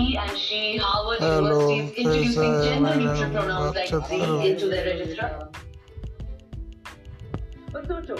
He and she, Harvard Hello, University, is introducing gender-neutral pronouns like they into their registrar. But Toto,